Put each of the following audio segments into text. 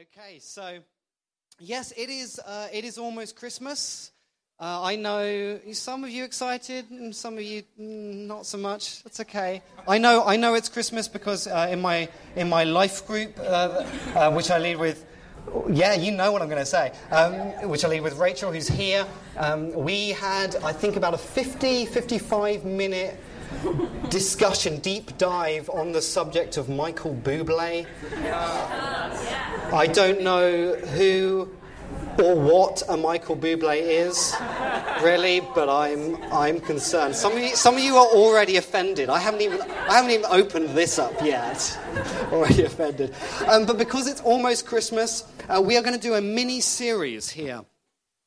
Okay, so yes, it is. Uh, it is almost Christmas. Uh, I know some of you excited, and some of you mm, not so much. That's okay. I know. I know it's Christmas because uh, in my in my life group, uh, uh, which I lead with. Yeah, you know what I'm going to say. Um, which I lead with Rachel, who's here. Um, we had, I think, about a 50, 55 minute discussion, deep dive on the subject of Michael Bublé. I don't know who or what a Michael Bublé is, really, but I'm I'm concerned. Some of you, some of you are already offended. I haven't even I haven't even opened this up yet. already offended. Um, but because it's almost Christmas, uh, we are going to do a mini series here.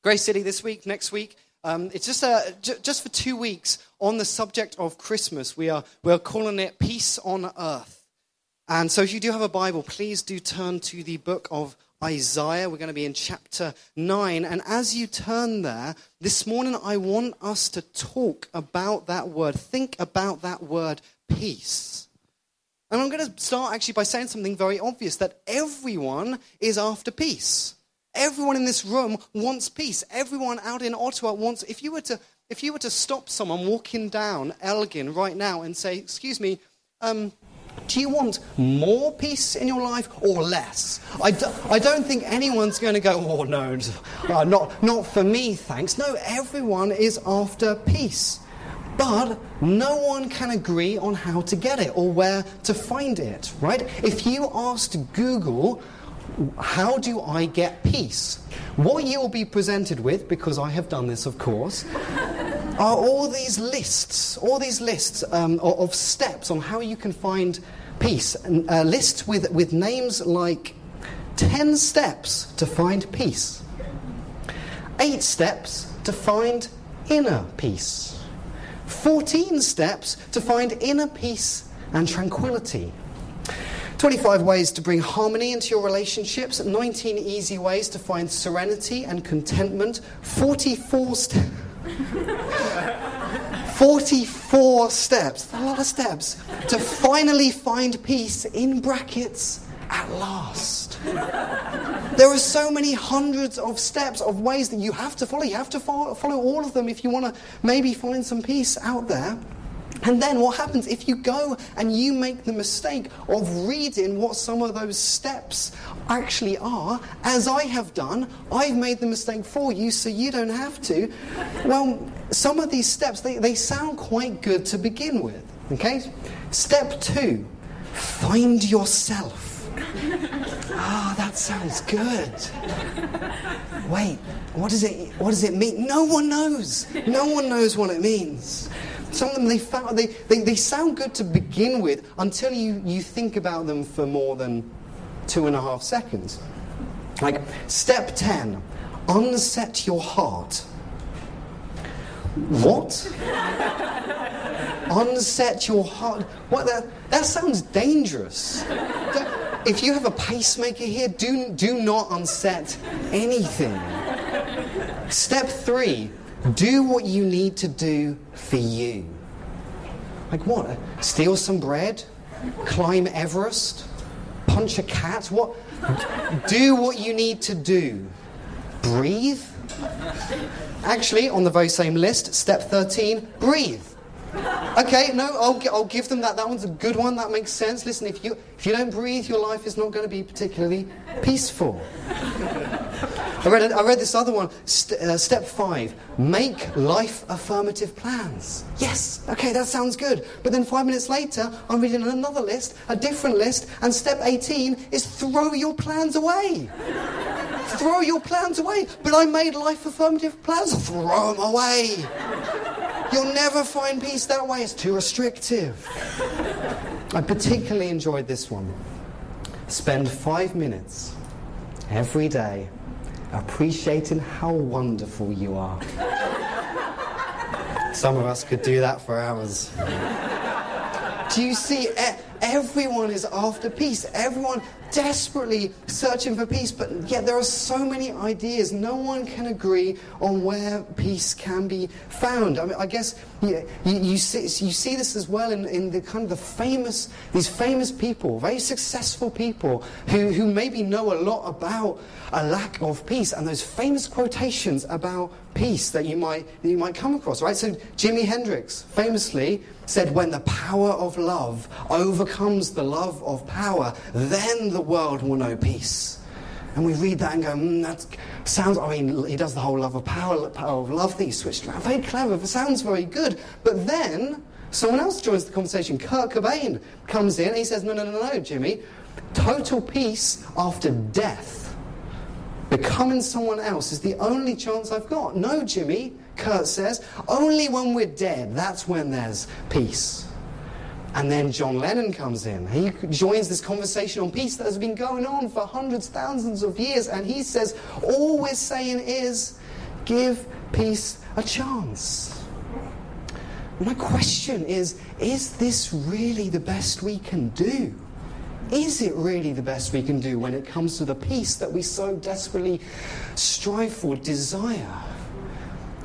Grace City this week, next week. Um, it's just, a, j- just for two weeks on the subject of Christmas. We are, we are calling it Peace on Earth. And so if you do have a Bible, please do turn to the book of Isaiah. We're going to be in chapter 9. And as you turn there, this morning I want us to talk about that word, think about that word, peace. And I'm going to start actually by saying something very obvious that everyone is after peace. Everyone in this room wants peace. Everyone out in Ottawa wants. If you were to, if you were to stop someone walking down Elgin right now and say, "Excuse me, um, do you want more peace in your life or less?" I, do, I don't think anyone's going to go, "Oh no, uh, not not for me, thanks." No, everyone is after peace. But no one can agree on how to get it or where to find it, right? If you asked Google, how do I get peace? What you will be presented with, because I have done this, of course, are all these lists, all these lists um, of steps on how you can find peace. A list with, with names like 10 steps to find peace, 8 steps to find inner peace, 14 steps to find inner peace and tranquility. 25 ways to bring harmony into your relationships, 19 easy ways to find serenity and contentment, 44 steps. 44 steps, a lot of steps, to finally find peace in brackets at last. There are so many hundreds of steps of ways that you have to follow. You have to follow, follow all of them if you want to maybe find some peace out there. And then what happens if you go and you make the mistake of reading what some of those steps actually are, as I have done, I've made the mistake for you so you don't have to. Well, some of these steps, they, they sound quite good to begin with. Okay? Step two, find yourself. Ah, oh, that sounds good. Wait, what does it what does it mean? No one knows. No one knows what it means. Some of them, they, found, they, they, they sound good to begin with until you, you think about them for more than two and a half seconds. Like, step 10 unset your heart. What? unset your heart? What? That, that sounds dangerous. If you have a pacemaker here, do, do not unset anything. Step three do what you need to do for you. Like what? Uh, steal some bread? Climb Everest? Punch a cat? What? do what you need to do. Breathe? Actually, on the very same list, step 13, breathe. Okay, no, I'll, I'll give them that. That one's a good one. That makes sense. Listen, if you, if you don't breathe, your life is not going to be particularly peaceful. I read, I read this other one. St- uh, step five make life affirmative plans. Yes, okay, that sounds good. But then five minutes later, I'm reading another list, a different list, and step 18 is throw your plans away. throw your plans away. But I made life affirmative plans. Throw them away. You'll never find peace that way. It's too restrictive. I particularly enjoyed this one. Spend five minutes every day appreciating how wonderful you are. Some of us could do that for hours. Do you see? Eh, Everyone is after peace. Everyone desperately searching for peace, but yet there are so many ideas. No one can agree on where peace can be found. I mean, I guess you, you, you, see, you see this as well in, in the kind of the famous, these famous people, very successful people who, who maybe know a lot about a lack of peace and those famous quotations about peace that you might, that you might come across, right? So Jimi Hendrix famously said, when the power of love overcomes the love of power, then the world will know peace. And we read that and go, mm, that sounds, I mean, he does the whole love of power, power of love thing, he switched around. Very clever, it sounds very good. But then someone else joins the conversation. Kurt Cobain comes in and he says, no, no, no, no, Jimi. Total peace after death Becoming someone else is the only chance I've got. No, Jimi, Kurt says, only when we're dead, that's when there's peace. And then John Lennon comes in. He joins this conversation on peace that has been going on for hundreds, thousands of years. And he says, all we're saying is, give peace a chance. My question is, is this really the best we can do? Is it really the best we can do when it comes to the peace that we so desperately strive for, desire?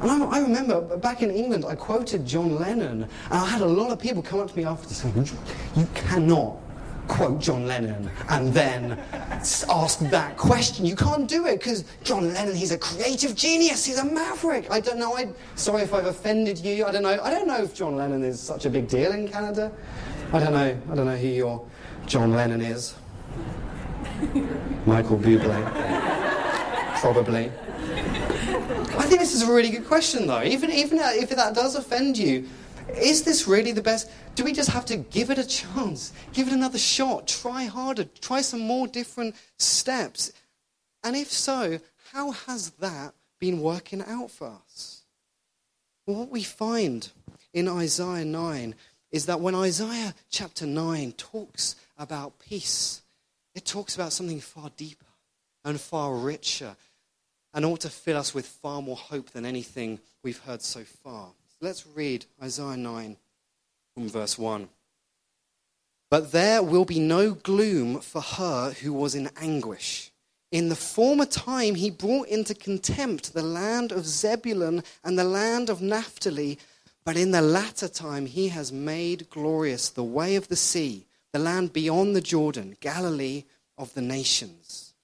And I, I, remember back in England, I quoted John Lennon, and I had a lot of people come up to me after saying, You cannot quote John Lennon and then ask that question. You can't do it because John Lennon, he's a creative genius, he's a maverick. I don't know, I, sorry if I've offended you. I don't know. I don't know if John Lennon is such a big deal in Canada. I don't know. I don't know who you're John Lennon is? Michael Bublé? Probably. I think this is a really good question, though. Even, even if that does offend you, is this really the best? Do we just have to give it a chance? Give it another shot? Try harder? Try some more different steps? And if so, how has that been working out for us? Well, what we find in Isaiah 9 is that when Isaiah chapter 9 talks about peace. It talks about something far deeper and far richer and ought to fill us with far more hope than anything we've heard so far. Let's read Isaiah 9 from verse 1. But there will be no gloom for her who was in anguish. In the former time, he brought into contempt the land of Zebulun and the land of Naphtali, but in the latter time, he has made glorious the way of the sea the land beyond the Jordan, Galilee of the nations.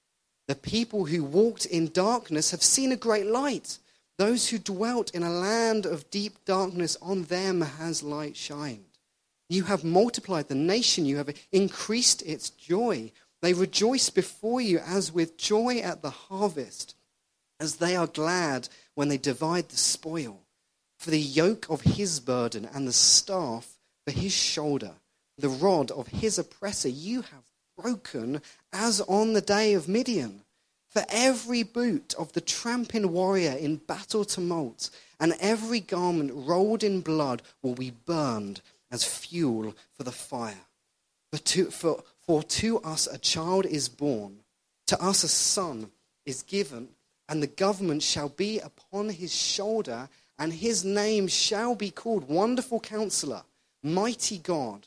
The people who walked in darkness have seen a great light. Those who dwelt in a land of deep darkness, on them has light shined. You have multiplied the nation, you have increased its joy. They rejoice before you as with joy at the harvest, as they are glad when they divide the spoil. For the yoke of his burden and the staff for his shoulder the rod of his oppressor you have broken as on the day of Midian. For every boot of the tramping warrior in battle tumult and every garment rolled in blood will be burned as fuel for the fire. For to, for, for to us a child is born, to us a son is given, and the government shall be upon his shoulder, and his name shall be called Wonderful Counselor, Mighty God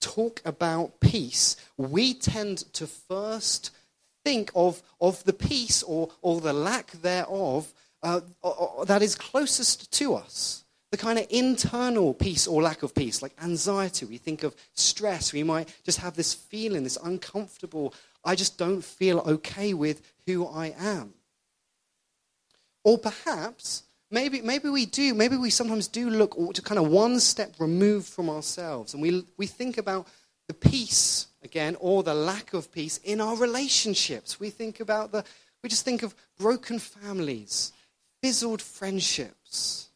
talk about peace, we tend to first think of, of the peace or, or the lack thereof uh, that is closest to us. The kind of internal peace or lack of peace, like anxiety. We think of stress. We might just have this feeling, this uncomfortable, I just don't feel okay with who I am. Or perhaps maybe, maybe we do, maybe we sometimes do look to kind of one step removed from ourselves and we, we think about the peace, again, or the lack of peace in our relationships. We think about the, we just think of broken families, fizzled friendships.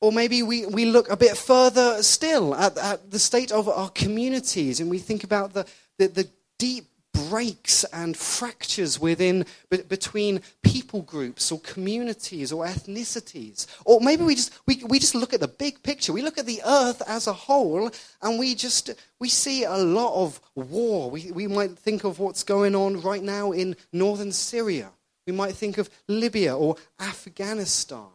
Or maybe we, we look a bit further still at, at the state of our communities and we think about the, the, the deep breaks and fractures within between people groups or communities or ethnicities. Or maybe we just we, we just look at the big picture. We look at the earth as a whole and we just we see a lot of war. We, we might think of what's going on right now in northern syria. We might think of libya or afghanistan.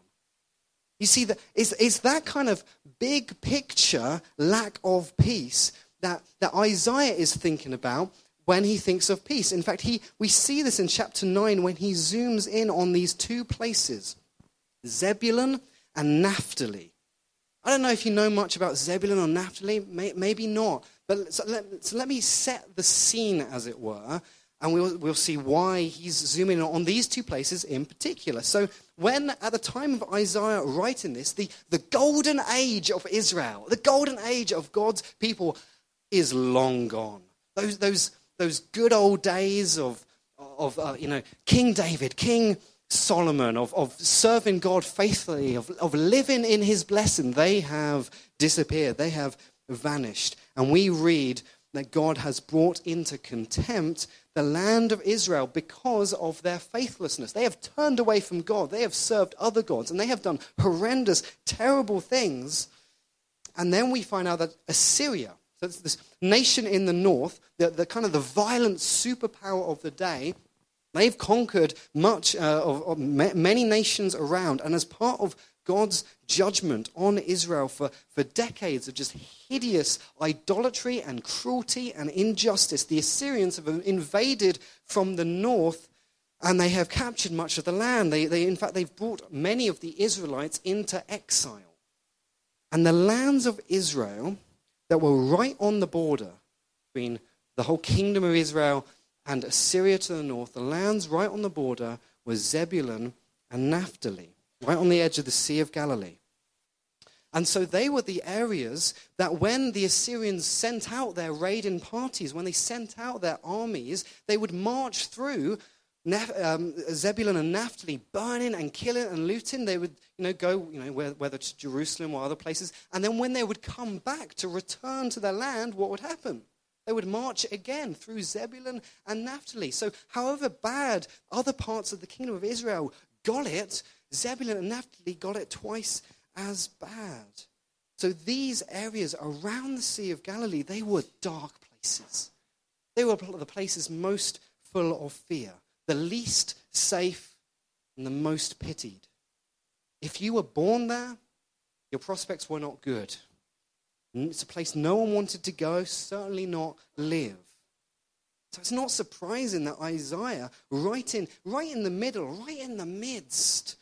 You see that is, is that kind of big picture lack of peace that, that Isaiah is thinking about when he thinks of peace. In fact, he, we see this in chapter 9 when he zooms in on these two places Zebulun and Naphtali. I don't know if you know much about Zebulun or Naphtali, may, maybe not. But so let, so let me set the scene, as it were, and we'll, we'll see why he's zooming in on these two places in particular. So, when at the time of Isaiah writing this, the, the golden age of Israel, the golden age of God's people, is long gone. Those, those, those good old days of, of uh, you know, King David, King Solomon, of, of serving God faithfully, of, of living in his blessing, they have disappeared. They have vanished. And we read that God has brought into contempt the land of Israel because of their faithlessness. They have turned away from God, they have served other gods, and they have done horrendous, terrible things. And then we find out that Assyria, so it's this nation in the north, the, the kind of the violent superpower of the day, they've conquered much uh, of, of many nations around. And as part of God's judgment on Israel for, for decades of just hideous idolatry and cruelty and injustice, the Assyrians have invaded from the north and they have captured much of the land. They, they, in fact, they've brought many of the Israelites into exile. And the lands of Israel that were right on the border between the whole kingdom of Israel and Assyria to the north, the lands right on the border were Zebulun and Naphtali, right on the edge of the Sea of Galilee. And so they were the areas that when the Assyrians sent out their raiding parties, when they sent out their armies, they would march through um, Zebulun and Naphtali, burning and killing and looting. They would you know, go, you know, whether to Jerusalem or other places. And then when they would come back to return to their land, what would happen? They would march again through Zebulun and Naphtali. So, however bad other parts of the kingdom of Israel got it, Zebulun and Naphtali got it twice as bad. So, these areas around the Sea of Galilee, they were dark places. They were the places most full of fear, the least safe, and the most pitied. If you were born there, your prospects were not good. Hmm? It's a place no one wanted to go, certainly not live. So it's not surprising that Isaiah, right in, right in the middle, right in the midst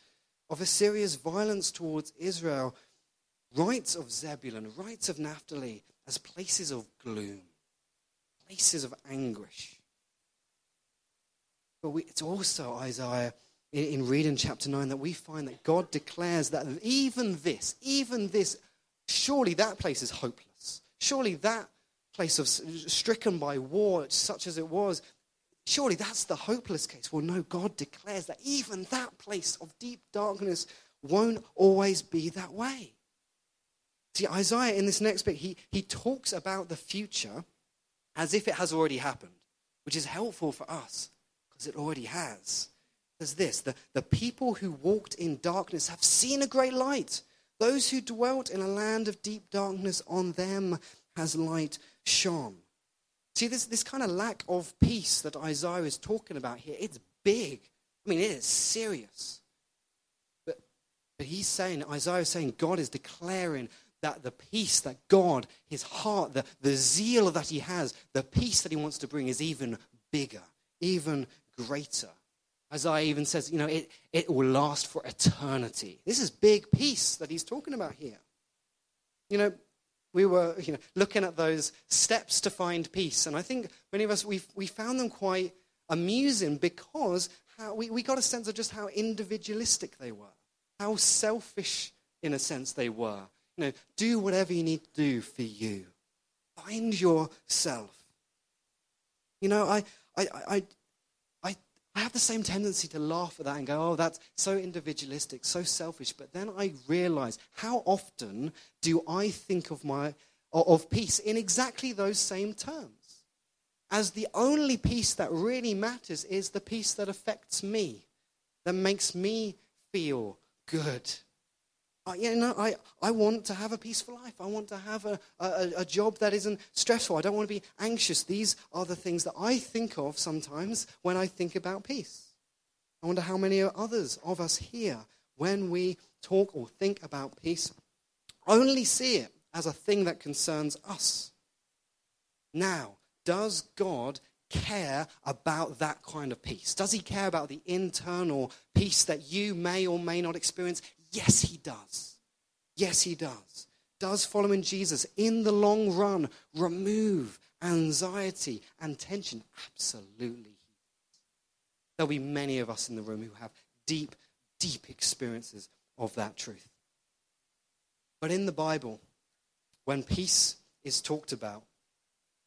of Assyria's violence towards Israel, writes of Zebulun, writes of Naphtali as places of gloom, places of anguish. But we, it's also Isaiah in, in reading chapter 9 that we find that God declares that even this, even this, surely that place is hopeless. Surely that place of stricken by war, such as it was, surely that's the hopeless case. Well, no, God declares that even that place of deep darkness won't always be that way. See, Isaiah in this next bit, he, he talks about the future as if it has already happened, which is helpful for us because it already has says this the, the people who walked in darkness have seen a great light. Those who dwelt in a land of deep darkness, on them has light shone. See, this, this kind of lack of peace that Isaiah is talking about here, it's big. I mean, it is serious. But, but he's saying, Isaiah is saying, God is declaring that the peace that God, his heart, the, the zeal that he has, the peace that he wants to bring is even bigger, even greater. Isaiah even says, you know, it, it will last for eternity. This is big peace that he's talking about here. You know, we were you know, looking at those steps to find peace, and I think many of us, we we found them quite amusing because how, we, we got a sense of just how individualistic they were, how selfish, in a sense, they were. You know, do whatever you need to do for you. Find yourself. You know, I, I, I, I have the same tendency to laugh at that and go, oh, that's so individualistic, so selfish. But then I realize how often do I think of, my, of peace in exactly those same terms? as the only peace that really matters is the peace that affects me, that makes me feel good. I, you know, I, I want to have a peaceful life. I want to have a, a, a job that isn't stressful. I don't want to be anxious. These are the things that I think of sometimes when I think about peace. I wonder how many others of us here, when we talk or think about peace, only see it as a thing that concerns us. Now, does God care about that kind of peace? Does he care about the internal peace that you may or may not experience? Yes, he does. Yes, he does. Does following Jesus in the long run remove anxiety and tension? Absolutely. There'll be many of us in the room who have deep, deep experiences of that truth. But in the Bible, when peace is talked about,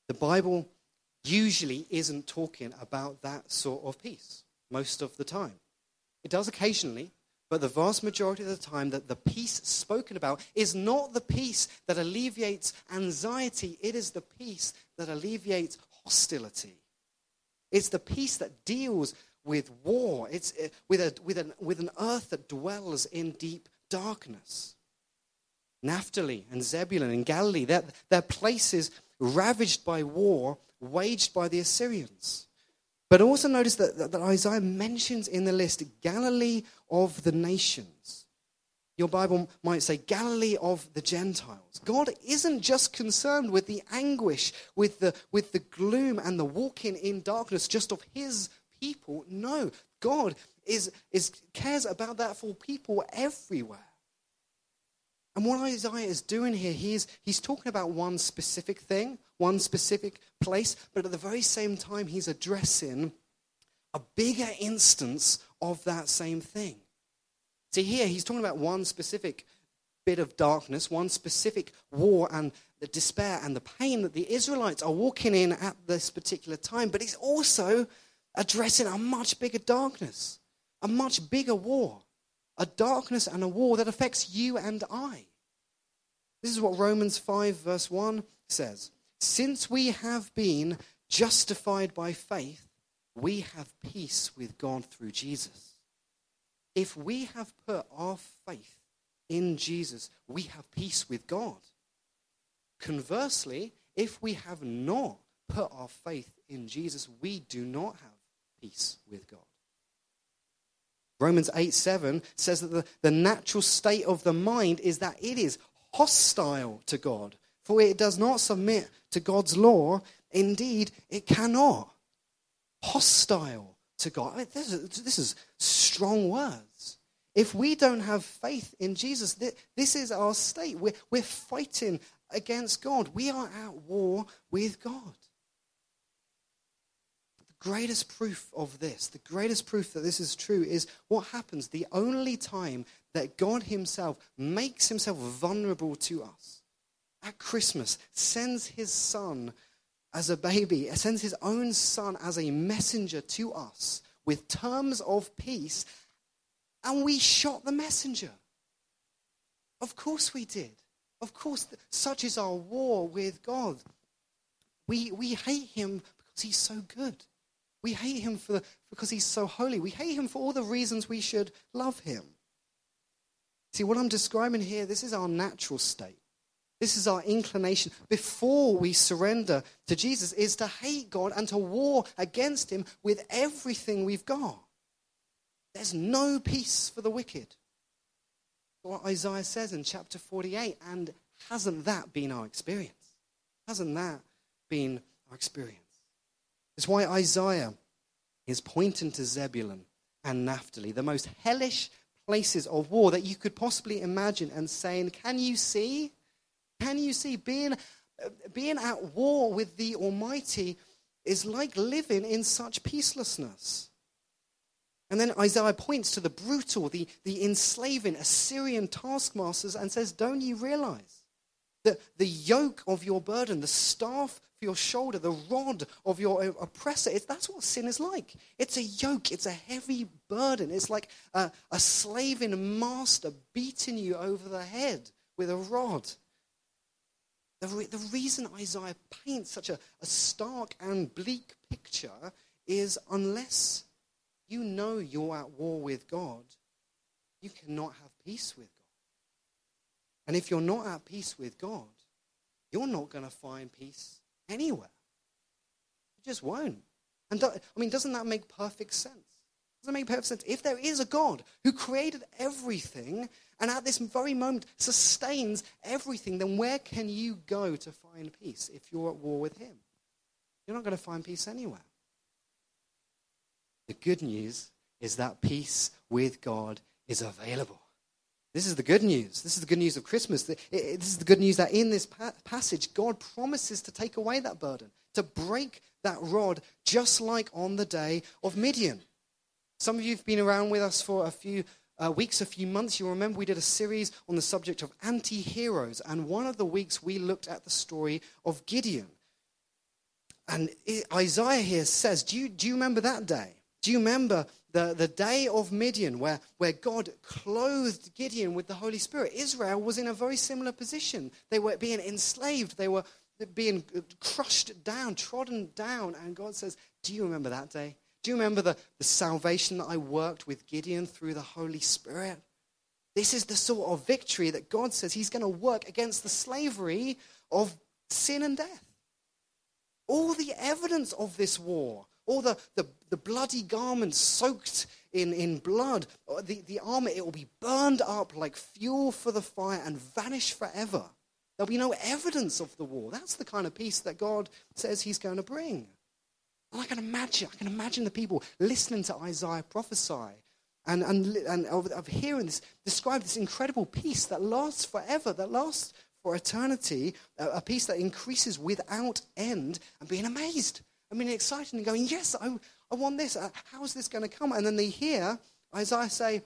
the Bible usually isn't talking about that sort of peace most of the time. It does occasionally, but the vast majority of the time that the peace spoken about is not the peace that alleviates anxiety, it is the peace that alleviates hostility. It's the peace that deals with war. It's uh, with, a, with, an, with an earth that dwells in deep darkness. Naphtali and Zebulun and Galilee, they're, they're places ravaged by war waged by the Assyrians. But also notice that, that, that Isaiah mentions in the list Galilee of the nations. Your Bible might say Galilee of the Gentiles. God isn't just concerned with the anguish, with the, with the gloom and the walking in darkness just of his people. No, God is, is, cares about that for people everywhere. And what Isaiah is doing here, he's, he's talking about one specific thing, one specific place, but at the very same time, he's addressing a bigger instance of that same thing. See, here he's talking about one specific bit of darkness, one specific war and the despair and the pain that the Israelites are walking in at this particular time, but he's also addressing a much bigger darkness, a much bigger war, a darkness and a war that affects you and I. This is what Romans 5, verse 1 says. Since we have been justified by faith, we have peace with God through Jesus. If we have put our faith in Jesus, we have peace with God. Conversely, if we have not put our faith in Jesus, we do not have peace with God. Romans 8 7 says that the, the natural state of the mind is that it is hostile to God, for it does not submit to God's law. Indeed, it cannot. Hostile to God. This, is, this is strong words. If we don't have faith in Jesus, this is our state. We're, we're fighting against God. We are at war with God The greatest proof of this, the greatest proof that this is true, is what happens the only time that God Himself makes Himself vulnerable to us. At Christmas, sends His Son as a baby, sends His own Son as a messenger to us with terms of peace, and we shot the messenger. Of course we did. Of course, such is our war with God. We, we hate Him because He's so good. We hate him for, the, because he's so holy. We hate him for all the reasons we should love him. See, what I'm describing here, this is our natural state. This is our inclination before we surrender to Jesus, is to hate God and to war against him with everything we've got. There's no peace for the wicked. What Isaiah says in chapter 48, and hasn't that been our experience? Hasn't that been our experience? It's why Isaiah is pointing to Zebulun and Naphtali, the most hellish places of war that you could possibly imagine, and saying, Can you see? Can you see? Being, being at war with the Almighty is like living in such peacelessness. And then Isaiah points to the brutal, the, the enslaving Assyrian taskmasters and says, Don't you realize that the yoke of your burden, the staff for your shoulder, the rod of your oppressor. That's what sin is like. It's a yoke, it's a heavy burden. It's like a, a slaving master beating you over the head with a rod. The, re- the reason Isaiah paints such a, a stark and bleak picture is unless you know you're at war with God, you cannot have peace with God. And if you're not at peace with God, you're not going to find peace anywhere. You just won't. And I mean, doesn't that make perfect sense? Doesn't make perfect sense? If there is a God who created everything and at this very moment sustains everything, then where can you go to find peace if you're at war with Him? You're not going to find peace anywhere. The good news is that peace with God is available. This is the good news. This is the good news of Christmas. This is the good news that in this passage, God promises to take away that burden, to break that rod, just like on the day of Midian. Some of you have been around with us for a few uh, weeks, a few months. You'll remember we did a series on the subject of anti heroes, and one of the weeks we looked at the story of Gideon. And Isaiah here says, do you, do you remember that day? Do you remember the, the day of Midian where, where God clothed Gideon with the Holy Spirit? Israel was in a very similar position. They were being enslaved, they were being crushed down, trodden down. And God says, Do you remember that day? Do you remember the, the salvation that I worked with Gideon through the Holy Spirit? This is the sort of victory that God says He's going to work against the slavery of sin and death. All the evidence of this war, all the, the, the bloody garments soaked in, in blood, uh, the, the armor, it will be burned up like fuel for the fire and vanish forever. There'll be no evidence of the war. That's the kind of peace that God says He's going to bring. And I can imagine, I can imagine the people listening to Isaiah prophesy and, and, and of, of hearing this, describe this incredible peace that lasts forever, that lasts for eternity, a, a peace that increases without end, and being amazed. I mean, excited and going, Yes, I, I want this. Uh, how is this going to come? And then they hear Isaiah say,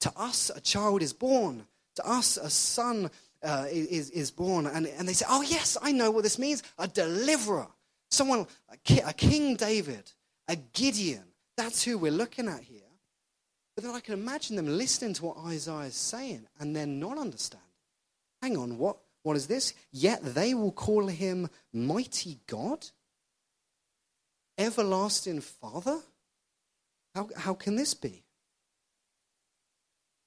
To us a child is born, to us a son uh, is, is born. And, and they say, Oh, yes, I know what this means a deliverer. Someone, a King David, a Gideon. That's who we're looking at here. But then I can imagine them listening to what Isaiah is saying and then not understanding. Hang on, what, what is this? Yet they will call him mighty God, everlasting Father. How, how can this be?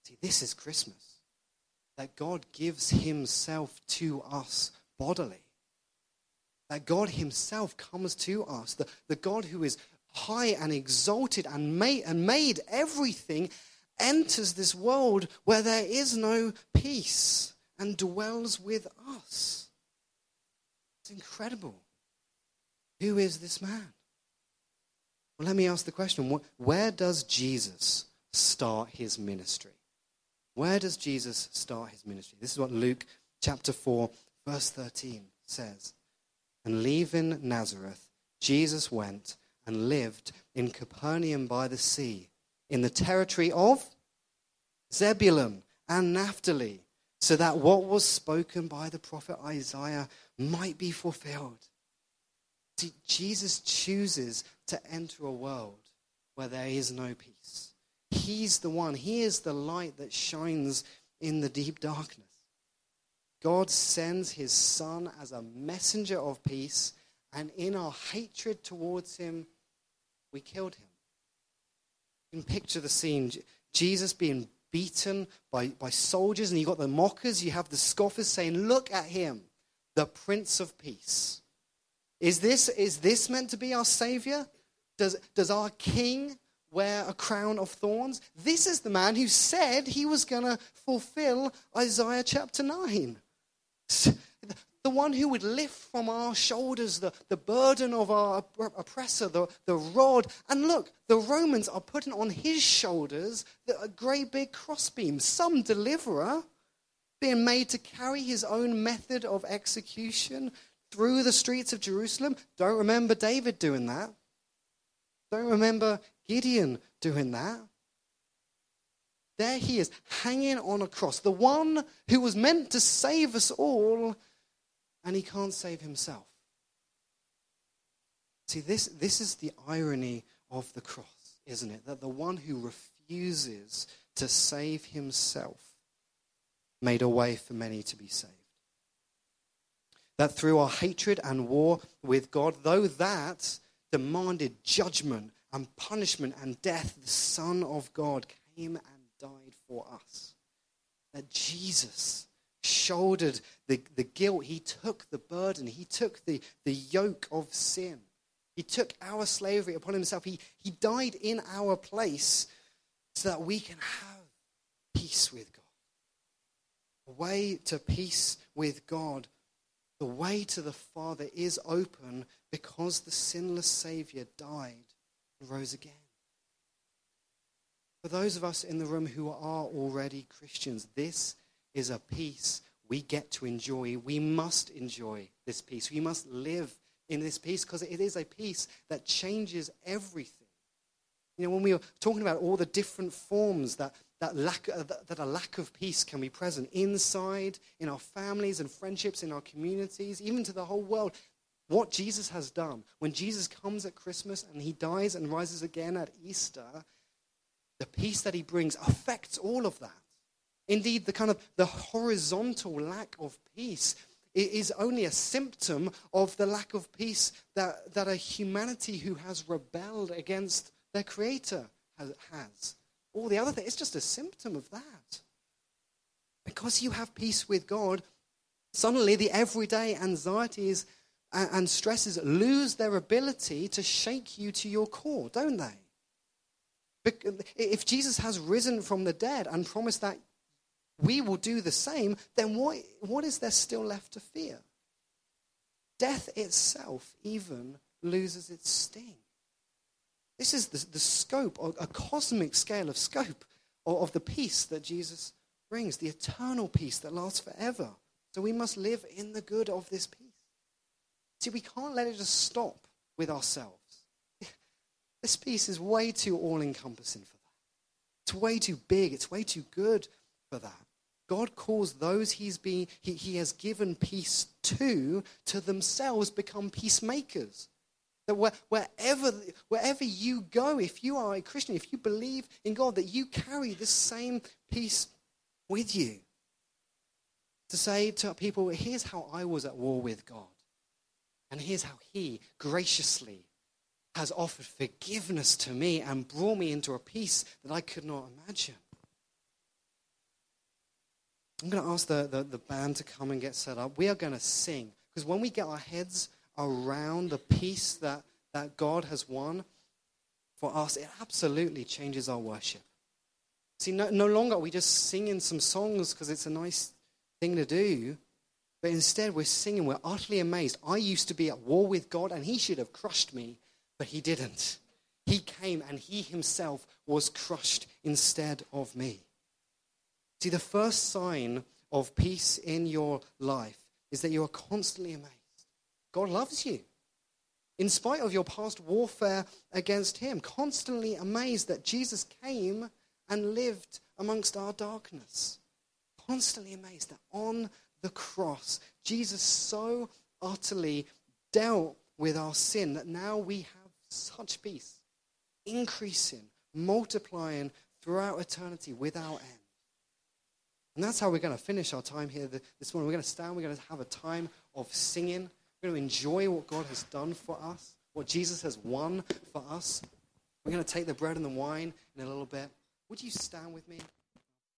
See, this is Christmas. That God gives himself to us bodily that God Himself comes to us, the, the God who is high and exalted and made, and made everything, enters this world where there is no peace and dwells with us. It's incredible. Who is this man? Well, let me ask the question where does Jesus start his ministry? Where does Jesus start his ministry? This is what Luke chapter 4, verse 13 says. And leaving Nazareth, Jesus went and lived in Capernaum by the sea, in the territory of Zebulun and Naphtali, so that what was spoken by the prophet Isaiah might be fulfilled. See, Jesus chooses to enter a world where there is no peace. He's the one, He is the light that shines in the deep darkness. God sends his son as a messenger of peace, and in our hatred towards him, we killed him. You can picture the scene Jesus being beaten by, by soldiers, and you got the mockers, you have the scoffers saying, Look at him, the Prince of Peace. Is this, is this meant to be our Savior? Does, does our King wear a crown of thorns? This is the man who said he was going to fulfill Isaiah chapter 9 the one who would lift from our shoulders the, the burden of our oppressor, the, the rod. And look, the Romans are putting on his shoulders a great big crossbeam. Some deliverer being made to carry his own method of execution through the streets of Jerusalem. Don't remember David doing that. Don't remember Gideon doing that. There he is, hanging on a cross, the one who was meant to save us all, and he can't save himself. See, this, this is the irony of the cross, isn't it? That the one who refuses to save himself made a way for many to be saved. that through our hatred and war with God, though that demanded judgment and punishment and death, the Son of God came for us. That Jesus shouldered the, the guilt, he took the burden, he took the, the yoke of sin. He took our slavery upon himself. He, he died in our place so that we can have peace with God. A way to peace with God, the way to the Father is open because the sinless Savior died and rose again. For those of us in the room who are already Christians, this is a peace we get to enjoy. We must enjoy this peace. We must live in this peace because it is a peace that changes everything. You know, when we were talking about all the different forms that, that, lack, uh, that a lack of peace can be present inside, in our families and friendships, in our communities, even to the whole world, what Jesus has done, when Jesus comes at Christmas and he dies and rises again at Easter, the peace that he brings affects all of that. Indeed, the kind of the horizontal lack of peace is only a symptom of the lack of peace that, that a humanity who has rebelled against their creator has. All the other things, it's just a symptom of that. Because you have peace with God, suddenly the everyday anxieties and stresses lose their ability to shake you to your core, don't they? If Jesus has risen from the dead and promised that we will do the same, then what, what is there still left to fear? Death itself even loses its sting. This is the, the scope, a cosmic scale of scope of, of the peace that Jesus brings, the eternal peace that lasts forever. So we must live in the good of this peace. See, we can't let it just stop with ourselves. This peace is way too all encompassing for that. It's way too big, it's way too good for that. God calls those he's been, he, he has given peace to, to themselves become peacemakers. That wherever, wherever you go, if you are a Christian, if you believe in God, that you carry this same peace with you. To say to people, here's how I was at war with God. And here's how He graciously has offered forgiveness to me and brought me into a peace that I could not imagine. I'm going to ask the, the, the band to come and get set up. We are going to sing. Because when we get our heads around the peace that, that God has won for us, it absolutely changes our worship. See, no, no longer are we just singing some songs because it's a nice thing to do, but instead we're singing, we're utterly amazed. I used to be at war with God and he should have crushed me, but he didn't. He came and he himself was crushed instead of me. See, the first sign of peace in your life is that you are constantly amazed. God loves you. In spite of your past warfare against Him, constantly amazed that Jesus came and lived amongst our darkness. Constantly amazed that on the cross, Jesus so utterly dealt with our sin that now we have such peace, increasing, multiplying throughout eternity without end. And that's how we're going to finish our time here this morning. We're going to stand, we're going to have a time of singing. We're going to enjoy what God has done for us, what Jesus has won for us. We're going to take the bread and the wine in a little bit. Would you stand with me?